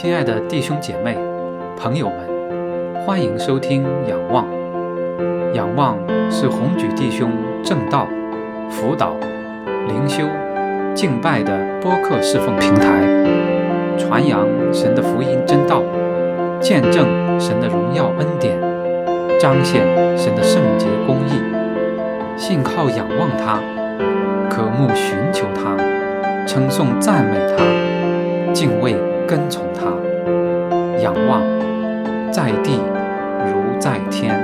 亲爱的弟兄姐妹、朋友们，欢迎收听《仰望》。仰望是红举弟兄正道、辅导、灵修、敬拜的播客侍奉平台，传扬神的福音真道，见证神的荣耀恩典，彰显神的圣洁公义。信靠仰望他，渴慕寻求他，称颂赞美他，敬畏跟从他，仰望在地如在天。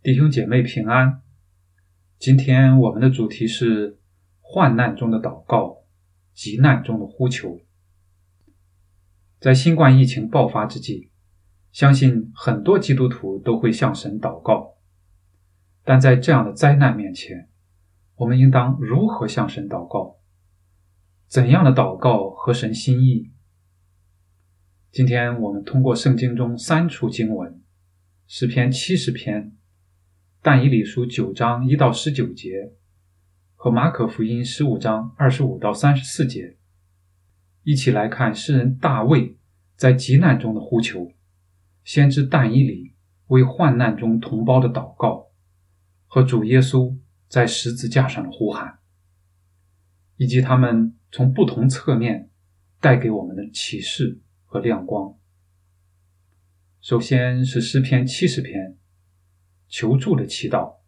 弟兄姐妹平安，今天我们的主题是患难中的祷告，急难中的呼求。在新冠疫情爆发之际，相信很多基督徒都会向神祷告。但在这样的灾难面前，我们应当如何向神祷告？怎样的祷告合神心意？今天我们通过圣经中三处经文：诗篇七十篇、但以理书九章一到十九节和马可福音十五章二十五到三十四节。一起来看诗人大卫在急难中的呼求，先知但以理为患难中同胞的祷告，和主耶稣在十字架上的呼喊，以及他们从不同侧面带给我们的启示和亮光。首先是诗篇七十篇，求助的祈祷，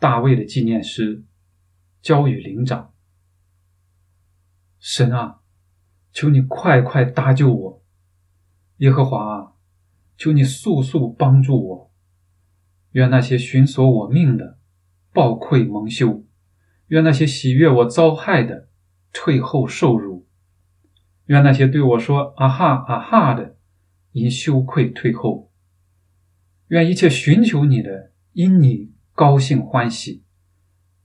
大卫的纪念诗，交与灵长。神啊，求你快快搭救我！耶和华啊，求你速速帮助我！愿那些寻索我命的暴愧蒙羞，愿那些喜悦我遭害的退后受辱，愿那些对我说“啊哈啊哈”的因羞愧退后，愿一切寻求你的因你高兴欢喜，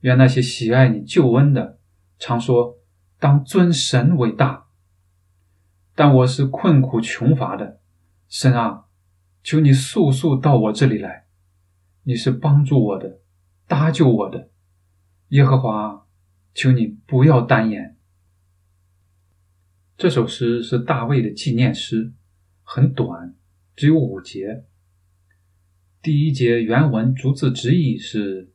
愿那些喜爱你救恩的常说。当尊神为大，但我是困苦穷乏的，神啊，求你速速到我这里来，你是帮助我的，搭救我的，耶和华，求你不要单言。这首诗是大卫的纪念诗，很短，只有五节。第一节原文逐字直译是：“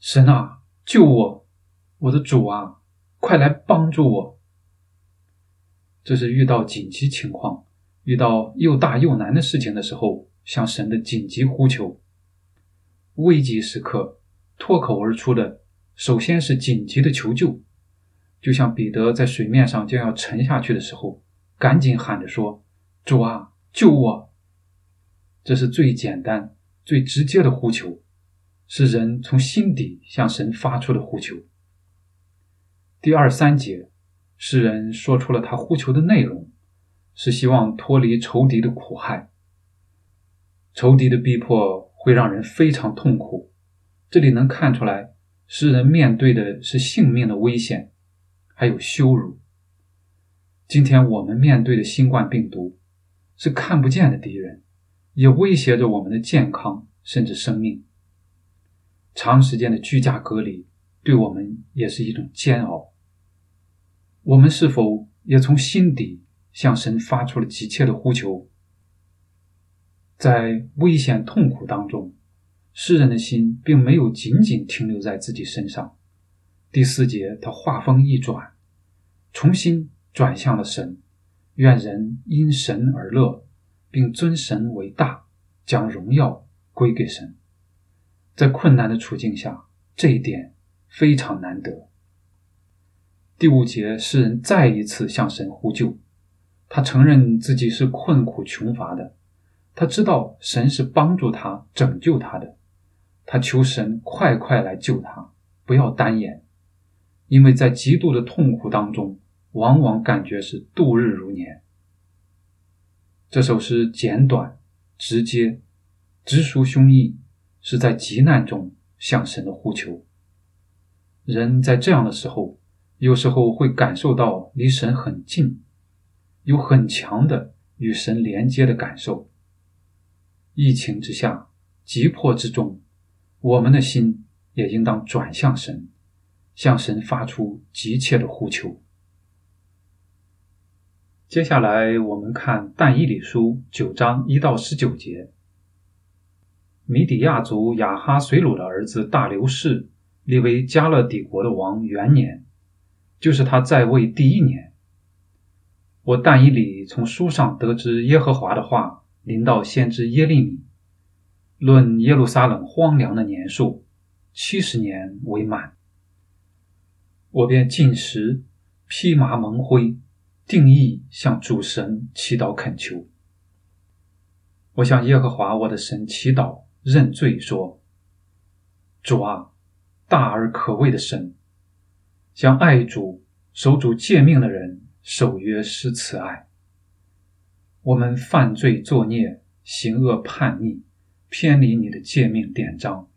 神啊，救我，我的主啊。”快来帮助我！这是遇到紧急情况、遇到又大又难的事情的时候，向神的紧急呼求。危急时刻，脱口而出的首先是紧急的求救，就像彼得在水面上将要沉下去的时候，赶紧喊着说：“主啊，救我！”这是最简单、最直接的呼求，是人从心底向神发出的呼求。第二三节，诗人说出了他呼求的内容，是希望脱离仇敌的苦害。仇敌的逼迫会让人非常痛苦，这里能看出来，诗人面对的是性命的危险，还有羞辱。今天我们面对的新冠病毒，是看不见的敌人，也威胁着我们的健康甚至生命。长时间的居家隔离，对我们也是一种煎熬。我们是否也从心底向神发出了急切的呼求？在危险痛苦当中，诗人的心并没有仅仅停留在自己身上。第四节，他话锋一转，重新转向了神，愿人因神而乐，并尊神为大，将荣耀归给神。在困难的处境下，这一点非常难得。第五节，诗人再一次向神呼救，他承认自己是困苦穷乏的，他知道神是帮助他、拯救他的，他求神快快来救他，不要单言，因为在极度的痛苦当中，往往感觉是度日如年。这首诗简短、直接、直抒胸臆，是在急难中向神的呼求。人在这样的时候。有时候会感受到离神很近，有很强的与神连接的感受。疫情之下，急迫之中，我们的心也应当转向神，向神发出急切的呼求。接下来，我们看但以理书九章一到十九节。米底亚族亚哈随鲁的儿子大流士立为加勒底国的王元年，就是他在位第一年。我但以理从书上得知耶和华的话临到先知耶利米，论耶路撒冷荒凉的年数，七十年为满。我便进食，披麻蒙灰。定义向主神祈祷恳求。我向耶和华我的神祈祷认罪说：“主啊，大而可畏的神，向爱主守主诫命的人守约施慈爱。我们犯罪作孽，行恶叛逆，偏离你的诫命典章，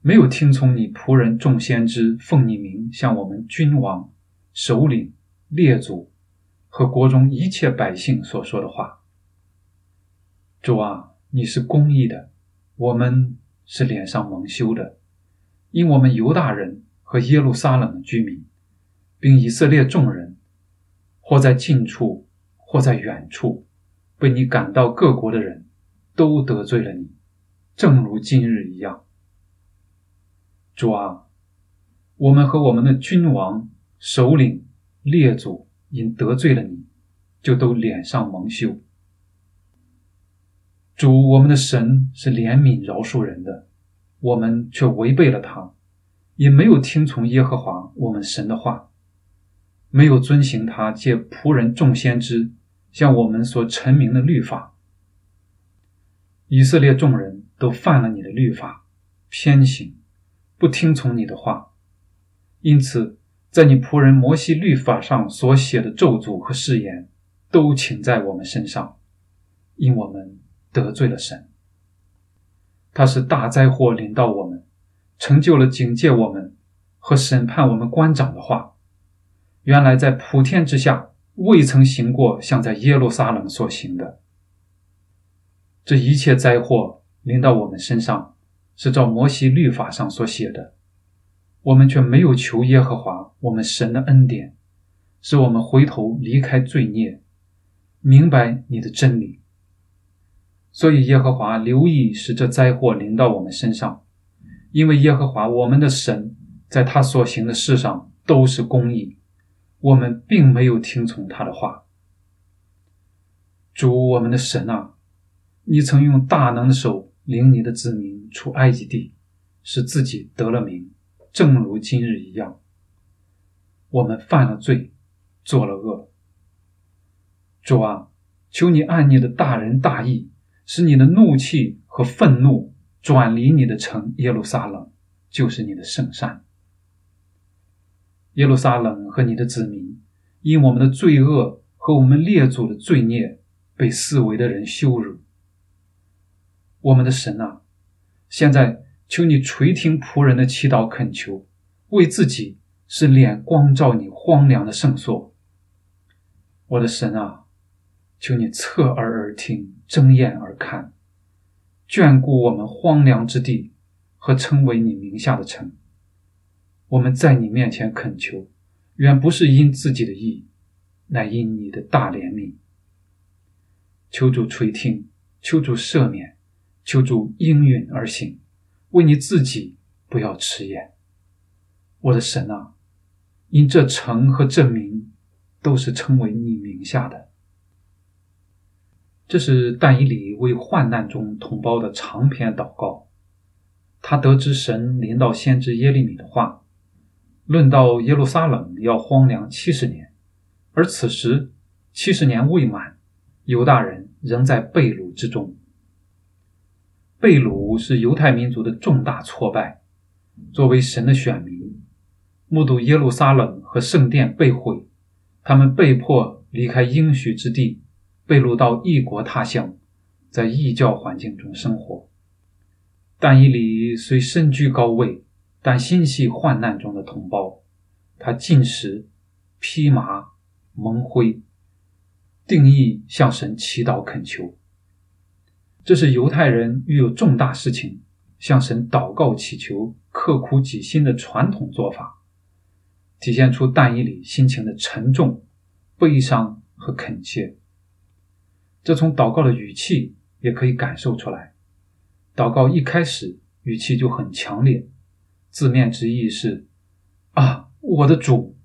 没有听从你仆人众先知奉你名向我们君王、首领、列祖。”和国中一切百姓所说的话，主啊，你是公义的，我们是脸上蒙羞的，因我们犹大人和耶路撒冷的居民，并以色列众人，或在近处，或在远处，被你赶到各国的人，都得罪了你，正如今日一样。主啊，我们和我们的君王、首领、列祖。因得罪了你，就都脸上蒙羞。主我们的神是怜悯饶恕人的，我们却违背了他，也没有听从耶和华我们神的话，没有遵行他借仆人众先知向我们所陈明的律法。以色列众人都犯了你的律法，偏行，不听从你的话，因此。在你仆人摩西律法上所写的咒诅和誓言，都请在我们身上，因我们得罪了神。他是大灾祸临到我们，成就了警戒我们和审判我们官长的话。原来在普天之下，未曾行过像在耶路撒冷所行的。这一切灾祸临到我们身上，是照摩西律法上所写的。我们却没有求耶和华我们神的恩典，使我们回头离开罪孽，明白你的真理。所以耶和华留意使这灾祸临到我们身上，因为耶和华我们的神在他所行的事上都是公义，我们并没有听从他的话。主我们的神啊，你曾用大能的手领你的子民出埃及地，使自己得了名。正如今日一样，我们犯了罪，做了恶。主啊，求你按你的大仁大义，使你的怒气和愤怒转离你的城耶路撒冷，就是你的圣山。耶路撒冷和你的子民，因我们的罪恶和我们列祖的罪孽，被四围的人羞辱。我们的神啊，现在。求你垂听仆人的祈祷恳求，为自己使脸光照你荒凉的圣所。我的神啊，求你侧耳而听，睁眼而看，眷顾我们荒凉之地和称为你名下的城。我们在你面前恳求，远不是因自己的意，乃因你的大怜悯。求主垂听，求主赦免，求主应允而行。为你自己不要迟延，我的神啊！因这城和这名都是称为你名下的。这是但以理为患难中同胞的长篇祷告。他得知神临到先知耶利米的话，论到耶路撒冷要荒凉七十年，而此时七十年未满，犹大人仍在被掳之中。被掳是犹太民族的重大挫败。作为神的选民，目睹耶路撒冷和圣殿被毁，他们被迫离开应许之地，被掳到异国他乡，在异教环境中生活。但以理虽身居高位，但心系患难中的同胞。他进食、披麻、蒙灰，定义向神祈祷恳求。这是犹太人遇有重大事情，向神祷告祈求、刻苦己心的传统做法，体现出但以里心情的沉重、悲伤和恳切。这从祷告的语气也可以感受出来。祷告一开始语气就很强烈，字面之意是：“啊，我的主！”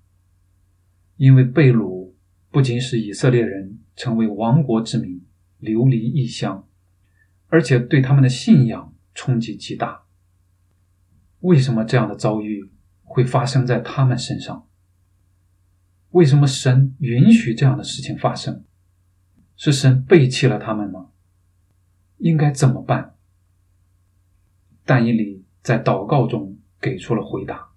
因为被掳不仅使以色列人成为亡国之民，流离异乡，而且对他们的信仰冲击极大。为什么这样的遭遇会发生在他们身上？为什么神允许这样的事情发生？是神背弃了他们吗？应该怎么办？但以理在祷告中给出了回答。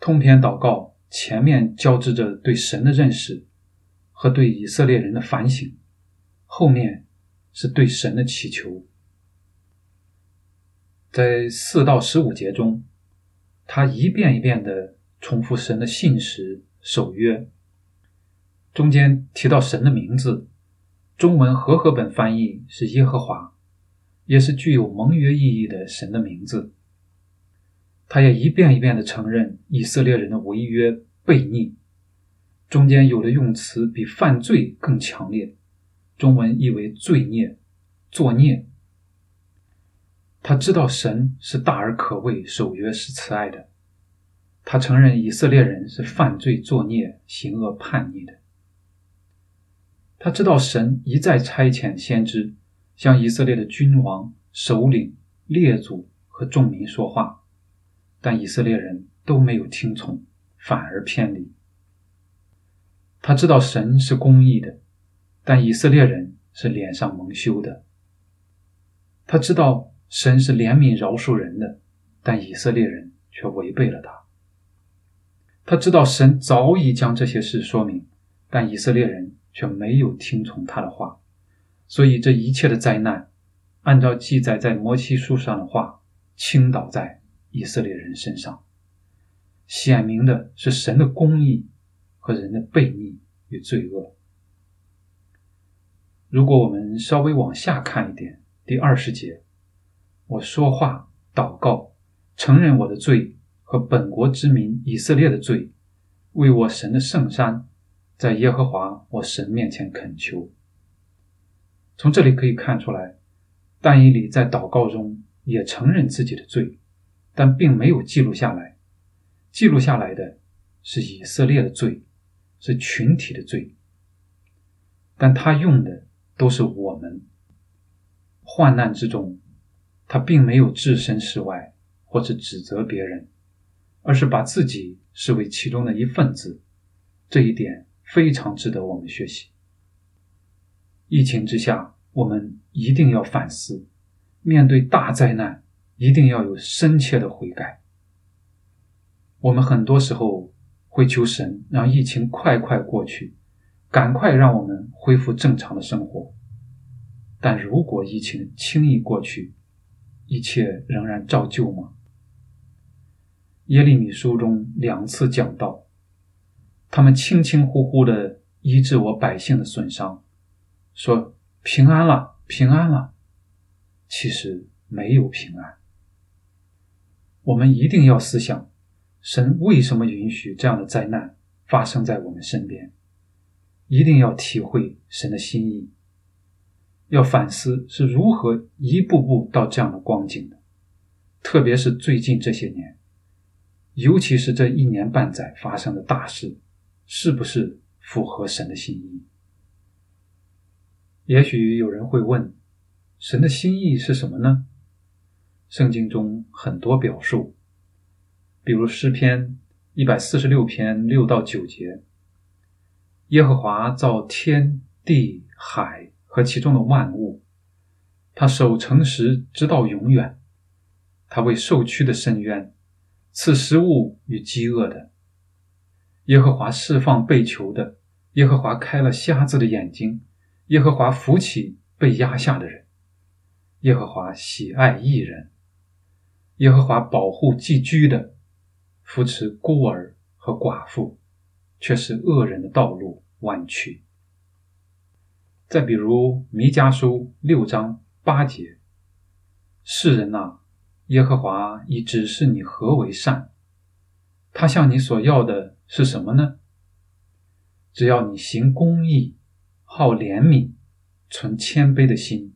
通篇祷告前面交织着对神的认识和对以色列人的反省，后面是对神的祈求。在四到十五节中，他一遍一遍的重复神的信实守约，中间提到神的名字，中文和合本翻译是耶和华。也是具有盟约意义的神的名字。他也一遍一遍的承认以色列人的违约悖逆，中间有的用词比犯罪更强烈，中文译为罪孽、作孽。他知道神是大而可畏，守约是慈爱的。他承认以色列人是犯罪作孽、行恶叛逆的。他知道神一再差遣先知。向以色列的君王、首领、列祖和众民说话，但以色列人都没有听从，反而偏离。他知道神是公义的，但以色列人是脸上蒙羞的。他知道神是怜悯饶恕人的，但以色列人却违背了他。他知道神早已将这些事说明，但以色列人却没有听从他的话。所以，这一切的灾难，按照记载在摩西书上的话，倾倒在以色列人身上，显明的是神的公义和人的悖逆与罪恶。如果我们稍微往下看一点，第二十节，我说话、祷告、承认我的罪和本国之民以色列的罪，为我神的圣山，在耶和华我神面前恳求。从这里可以看出来，但以理在祷告中也承认自己的罪，但并没有记录下来。记录下来的是以色列的罪，是群体的罪，但他用的都是我们。患难之中，他并没有置身事外或者指责别人，而是把自己视为其中的一份子。这一点非常值得我们学习。疫情之下，我们一定要反思；面对大灾难，一定要有深切的悔改。我们很多时候会求神让疫情快快过去，赶快让我们恢复正常的生活。但如果疫情轻易过去，一切仍然照旧吗？耶利米书中两次讲到，他们轻轻呼呼的医治我百姓的损伤。说平安了，平安了，其实没有平安。我们一定要思想，神为什么允许这样的灾难发生在我们身边？一定要体会神的心意，要反思是如何一步步到这样的光景的。特别是最近这些年，尤其是这一年半载发生的大事，是不是符合神的心意？也许有人会问：神的心意是什么呢？圣经中很多表述，比如诗篇一百四十六篇六到九节：“耶和华造天地海和其中的万物，他守诚实直到永远。他为受屈的深渊赐食物与饥饿的。耶和华释放被囚的，耶和华开了瞎子的眼睛。”耶和华扶起被压下的人，耶和华喜爱义人，耶和华保护寄居的，扶持孤儿和寡妇，却是恶人的道路弯曲。再比如弥迦书六章八节，世人呐，耶和华已指示你何为善。他向你所要的是什么呢？只要你行公义，好怜悯，存谦卑的心，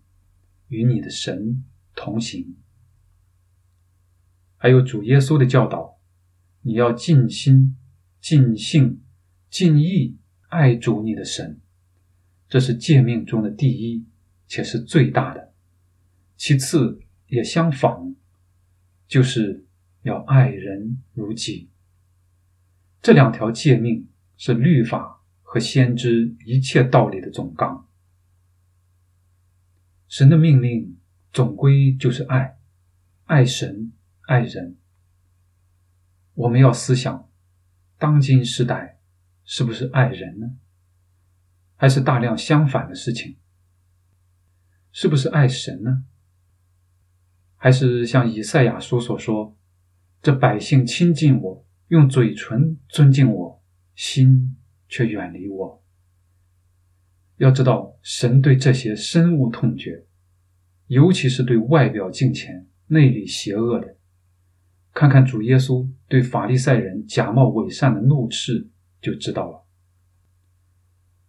与你的神同行。还有主耶稣的教导，你要尽心、尽性、尽意爱主你的神，这是诫命中的第一，且是最大的。其次也相仿，就是要爱人如己。这两条诫命是律法和先知一切道理的总纲。神的命令总归就是爱，爱神，爱人。我们要思想，当今时代是不是爱人呢？还是大量相反的事情？是不是爱神呢？还是像以赛亚书所说：“这百姓亲近我。”用嘴唇尊敬我，心却远离我。要知道，神对这些深恶痛绝，尤其是对外表敬虔、内里邪恶的。看看主耶稣对法利赛人假冒伪善的怒斥，就知道了。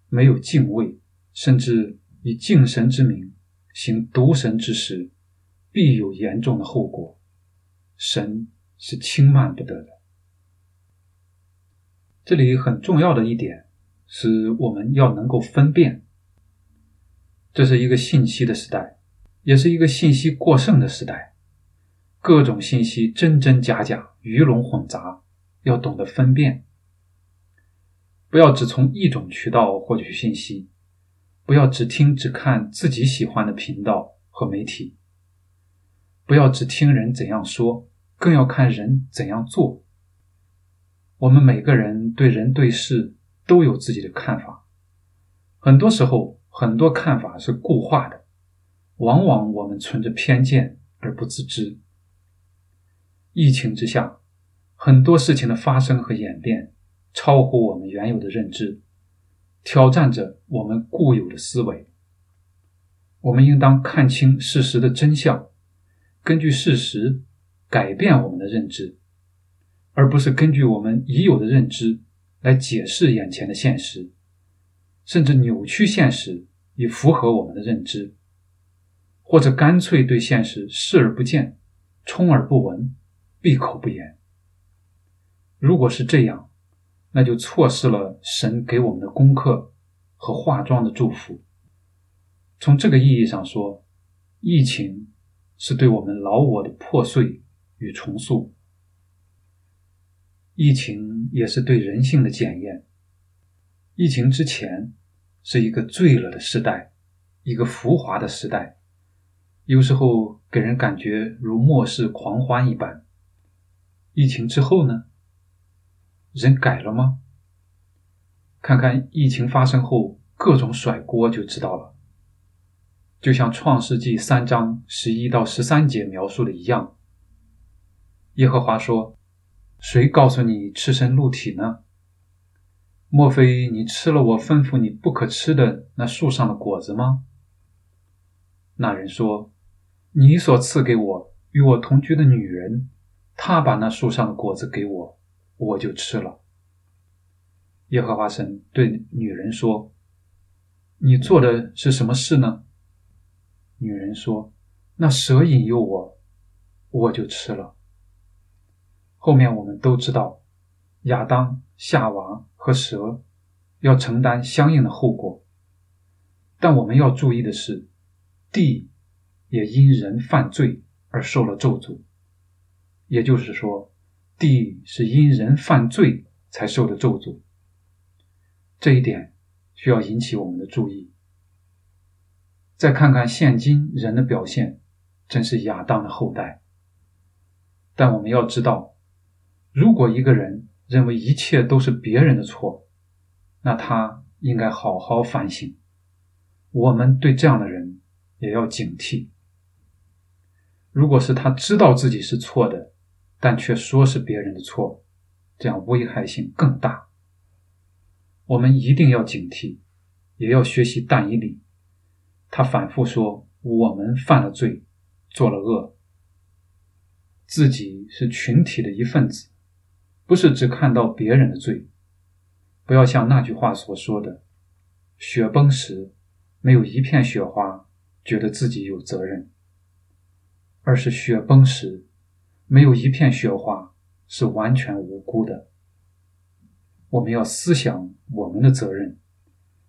没有敬畏，甚至以敬神之名行毒神之事，必有严重的后果。神是轻慢不得的。这里很重要的一点是，我们要能够分辨。这是一个信息的时代，也是一个信息过剩的时代，各种信息真真假假、鱼龙混杂，要懂得分辨。不要只从一种渠道获取信息，不要只听只看自己喜欢的频道和媒体，不要只听人怎样说，更要看人怎样做。我们每个人对人对事都有自己的看法，很多时候很多看法是固化的，往往我们存着偏见而不自知。疫情之下，很多事情的发生和演变超乎我们原有的认知，挑战着我们固有的思维。我们应当看清事实的真相，根据事实改变我们的认知。而不是根据我们已有的认知来解释眼前的现实，甚至扭曲现实以符合我们的认知，或者干脆对现实视而不见、充耳不闻、闭口不言。如果是这样，那就错失了神给我们的功课和化妆的祝福。从这个意义上说，疫情是对我们老我的破碎与重塑。疫情也是对人性的检验。疫情之前是一个醉了的时代，一个浮华的时代，有时候给人感觉如末世狂欢一般。疫情之后呢？人改了吗？看看疫情发生后各种甩锅就知道了。就像创世纪三章十一到十三节描述的一样，耶和华说。谁告诉你赤身露体呢？莫非你吃了我吩咐你不可吃的那树上的果子吗？那人说：“你所赐给我与我同居的女人，他把那树上的果子给我，我就吃了。”耶和华神对女人说：“你做的是什么事呢？”女人说：“那蛇引诱我，我就吃了。”后面我们都知道，亚当、夏娃和蛇要承担相应的后果。但我们要注意的是，地也因人犯罪而受了咒诅。也就是说，地是因人犯罪才受的咒诅。这一点需要引起我们的注意。再看看现今人的表现，真是亚当的后代。但我们要知道。如果一个人认为一切都是别人的错，那他应该好好反省。我们对这样的人也要警惕。如果是他知道自己是错的，但却说是别人的错，这样危害性更大。我们一定要警惕，也要学习但以理。他反复说：“我们犯了罪，做了恶，自己是群体的一份子，不是只看到别人的罪。不要像那句话所说的：“雪崩时，没有一片雪花觉得自己有责任。”而是雪崩时，没有一片雪花是完全无辜的。我们要思想我们的责任，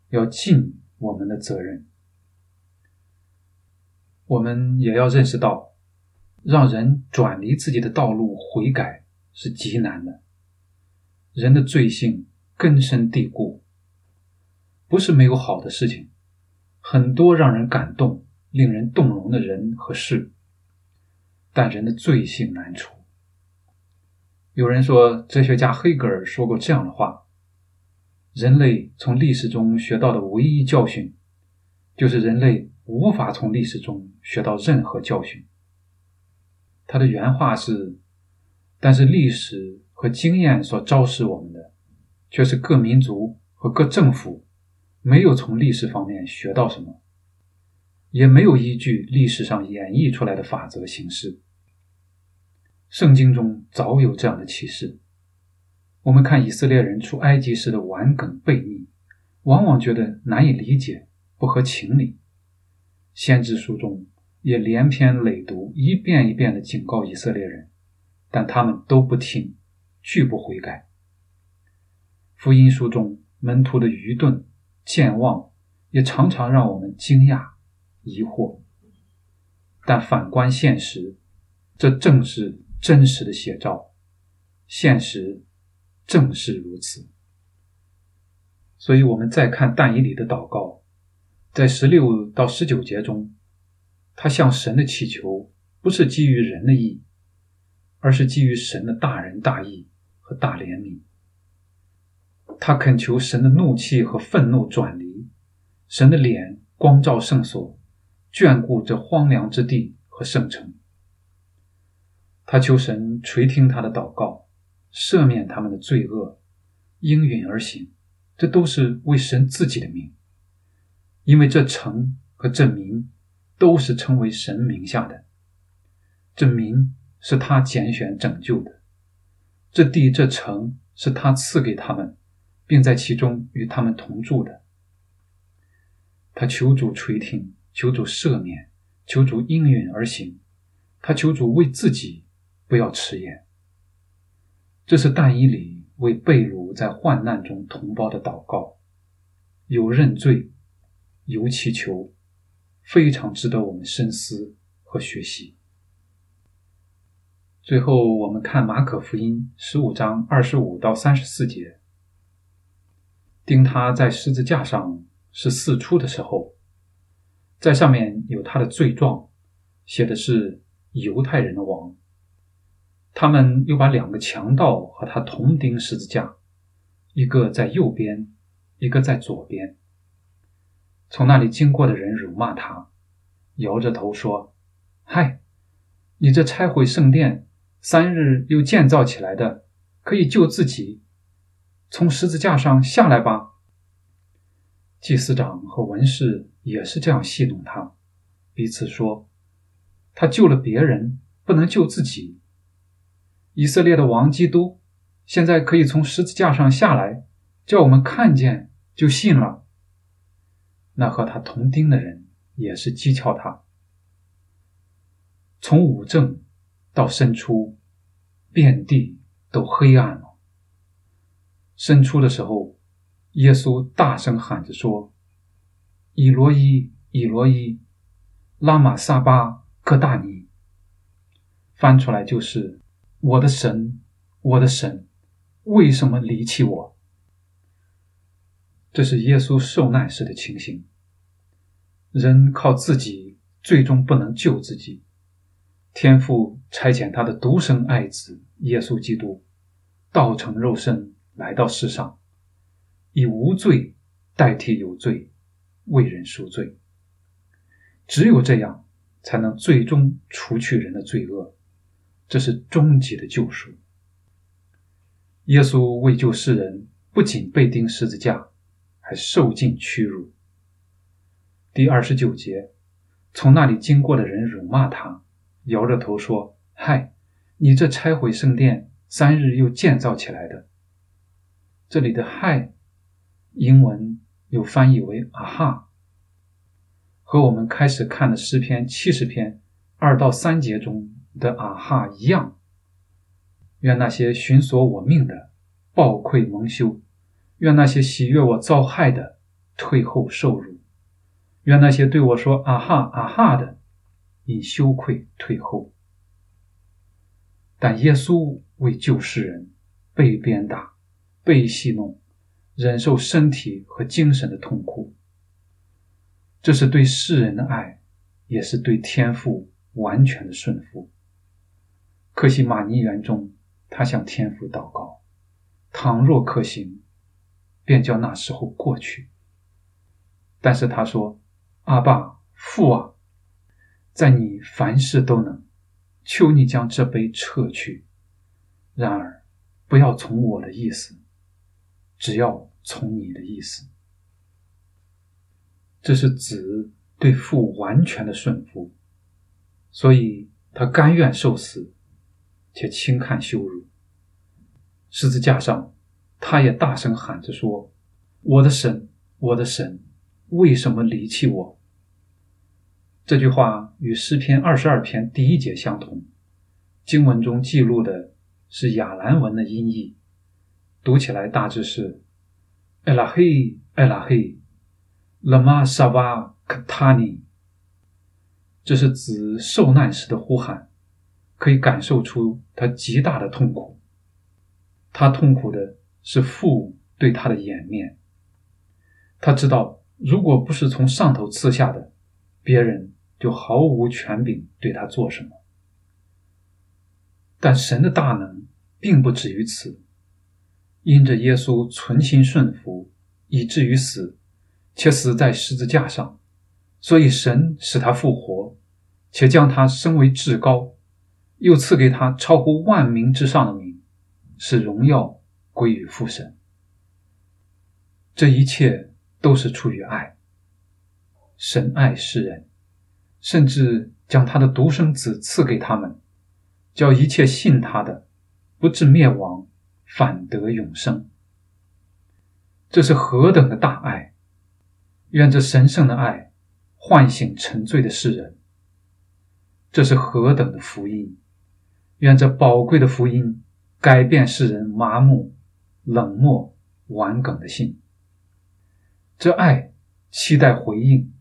要尽我们的责任。我们也要认识到，让人转离自己的道路悔改是极难的。人的罪性根深蒂固，不是没有好的事情，很多让人感动、令人动容的人和事，但人的罪性难除。有人说，哲学家黑格尔说过这样的话：人类从历史中学到的唯一教训，就是人类。无法从历史中学到任何教训。他的原话是：“但是历史和经验所昭示我们的，却是各民族和各政府没有从历史方面学到什么，也没有依据历史上演绎出来的法则行事。圣经中早有这样的启示。我们看以色列人出埃及时的顽梗悖逆，往往觉得难以理解，不合情理。”先知书中也连篇累牍，一遍一遍的警告以色列人，但他们都不听，拒不悔改。福音书中门徒的愚钝、健忘，也常常让我们惊讶、疑惑。但反观现实，这正是真实的写照。现实正是如此。所以，我们再看但以理的祷告。在十六到十九节中，他向神的祈求不是基于人的意，而是基于神的大仁大义和大怜悯。他恳求神的怒气和愤怒转离，神的脸光照圣所，眷顾这荒凉之地和圣城。他求神垂听他的祷告，赦免他们的罪恶，应允而行。这都是为神自己的名。因为这城和这民都是称为神名下的，这民是他拣选拯救的，这地这城是他赐给他们，并在其中与他们同住的。他求主垂听，求主赦免，求主应允而行。他求主为自己不要迟延。这是但以理为被掳在患难中同胞的祷告，有认罪。尤祈求，非常值得我们深思和学习。最后，我们看马可福音十五章二十五到三十四节。钉他在十字架上是四出的时候，在上面有他的罪状，写的是犹太人的王。他们又把两个强盗和他同钉十字架，一个在右边，一个在左边。从那里经过的人辱骂他，摇着头说：“嗨，你这拆毁圣殿三日又建造起来的，可以救自己，从十字架上下来吧。”祭司长和文士也是这样戏弄他，彼此说：“他救了别人，不能救自己。以色列的王基督现在可以从十字架上下来，叫我们看见就信了。”那和他同钉的人也是讥诮他。从五正到申初，遍地都黑暗了。申初的时候，耶稣大声喊着说：“以罗伊，以罗伊，拉玛撒巴克大尼。”翻出来就是：“我的神，我的神，为什么离弃我？”这是耶稣受难时的情形。人靠自己，最终不能救自己。天父差遣他的独生爱子耶稣基督，道成肉身来到世上，以无罪代替有罪，为人赎罪。只有这样，才能最终除去人的罪恶。这是终极的救赎。耶稣为救世人，不仅被钉十字架，还受尽屈辱。第二十九节，从那里经过的人辱骂他，摇着头说：“嗨，你这拆毁圣殿，三日又建造起来的。”这里的“嗨”，英文又翻译为“啊哈”，和我们开始看的诗篇七十篇二到三节中的“啊哈”一样。愿那些寻索我命的暴愧蒙羞，愿那些喜悦我遭害的退后受辱，愿那些对我说“啊哈啊哈”的因羞愧退后。但耶稣为救世人被鞭打、被戏弄，忍受身体和精神的痛苦，这是对世人的爱，也是对天父完全的顺服。可惜马尼园中。他向天父祷告：“倘若可行，便叫那时候过去。”但是他说：“阿爸父啊，在你凡事都能，求你将这杯撤去。然而，不要从我的意思，只要从你的意思。”这是子对父完全的顺服，所以他甘愿受死。且轻看羞辱，十字架上，他也大声喊着说：“我的神，我的神，为什么离弃我？”这句话与诗篇二十二篇第一节相同。经文中记录的是亚兰文的音译，读起来大致是：“埃拉嘿，埃拉嘿，拉玛沙瓦克塔尼。”这是指受难时的呼喊。可以感受出他极大的痛苦，他痛苦的是父母对他的掩面。他知道，如果不是从上头赐下的，别人就毫无权柄对他做什么。但神的大能并不止于此，因着耶稣存心顺服，以至于死，且死在十字架上，所以神使他复活，且将他升为至高。又赐给他超乎万民之上的名，使荣耀归于父神。这一切都是出于爱。神爱世人，甚至将他的独生子赐给他们，叫一切信他的不至灭亡，反得永生。这是何等的大爱！愿这神圣的爱唤醒沉醉的世人。这是何等的福音！愿这宝贵的福音改变世人麻木、冷漠、顽梗的心。这爱期待回应，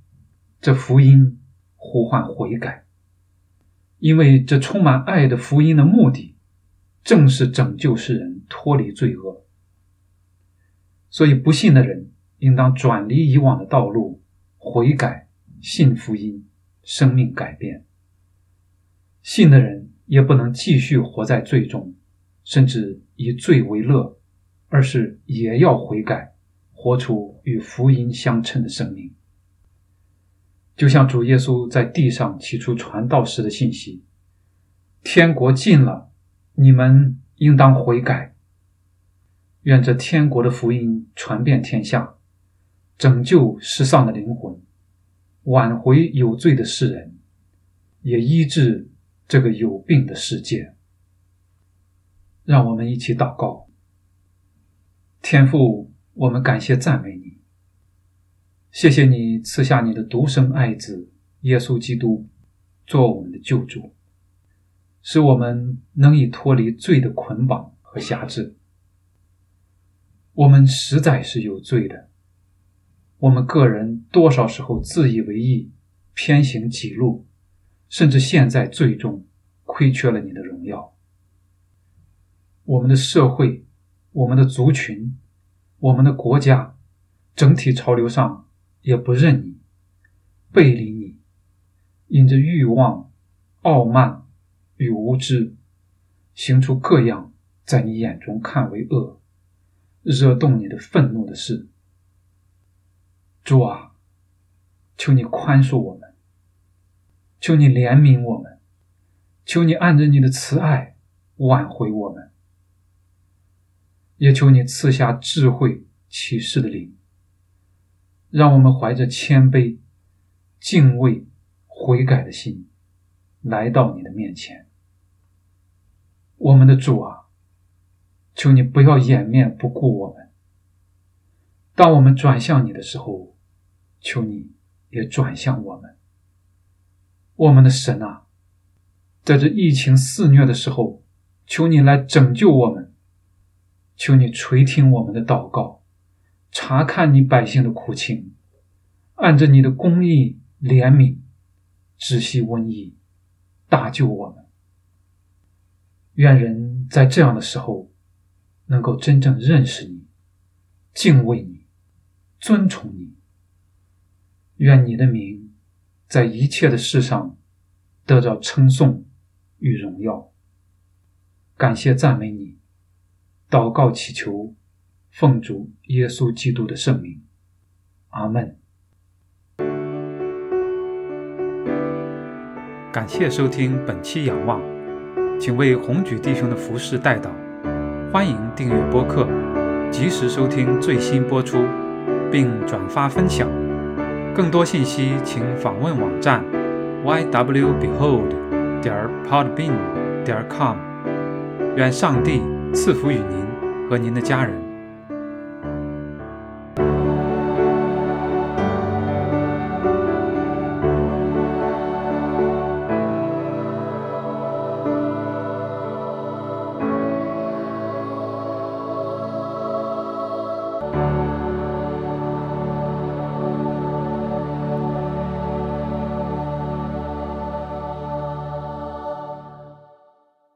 这福音呼唤悔改。因为这充满爱的福音的目的，正是拯救世人脱离罪恶。所以，不信的人应当转离以往的道路，悔改，信福音，生命改变。信的人。也不能继续活在罪中，甚至以罪为乐，而是也要悔改，活出与福音相称的生命。就像主耶稣在地上起初传道时的信息：“天国近了，你们应当悔改。”愿这天国的福音传遍天下，拯救失丧的灵魂，挽回有罪的世人，也医治。这个有病的世界，让我们一起祷告。天父，我们感谢赞美你，谢谢你赐下你的独生爱子耶稣基督做我们的救主，使我们能以脱离罪的捆绑和辖制。我们实在是有罪的，我们个人多少时候自以为意，偏行己路。甚至现在最终亏缺了你的荣耀。我们的社会、我们的族群、我们的国家，整体潮流上也不认你、背离你，因着欲望、傲慢与无知，行出各样在你眼中看为恶、惹动你的愤怒的事。主啊，求你宽恕我。求你怜悯我们，求你按着你的慈爱挽回我们，也求你赐下智慧启示的灵，让我们怀着谦卑、敬畏、悔改的心来到你的面前。我们的主啊，求你不要掩面不顾我们。当我们转向你的时候，求你也转向我们。我们的神啊，在这疫情肆虐的时候，求你来拯救我们。求你垂听我们的祷告，查看你百姓的苦情，按着你的公义怜悯，止息瘟疫，大救我们。愿人在这样的时候，能够真正认识你，敬畏你，尊崇你。愿你的名在一切的事上得到称颂与荣耀。感谢赞美你，祷告祈求，奉主耶稣基督的圣名，阿门。感谢收听本期仰望。请为红举弟兄的服饰代祷，欢迎订阅播客，及时收听最新播出，并转发分享。更多信息请访问网站 ywbehold. 点 podbean. 点 com。愿上帝赐福于您和您的家人。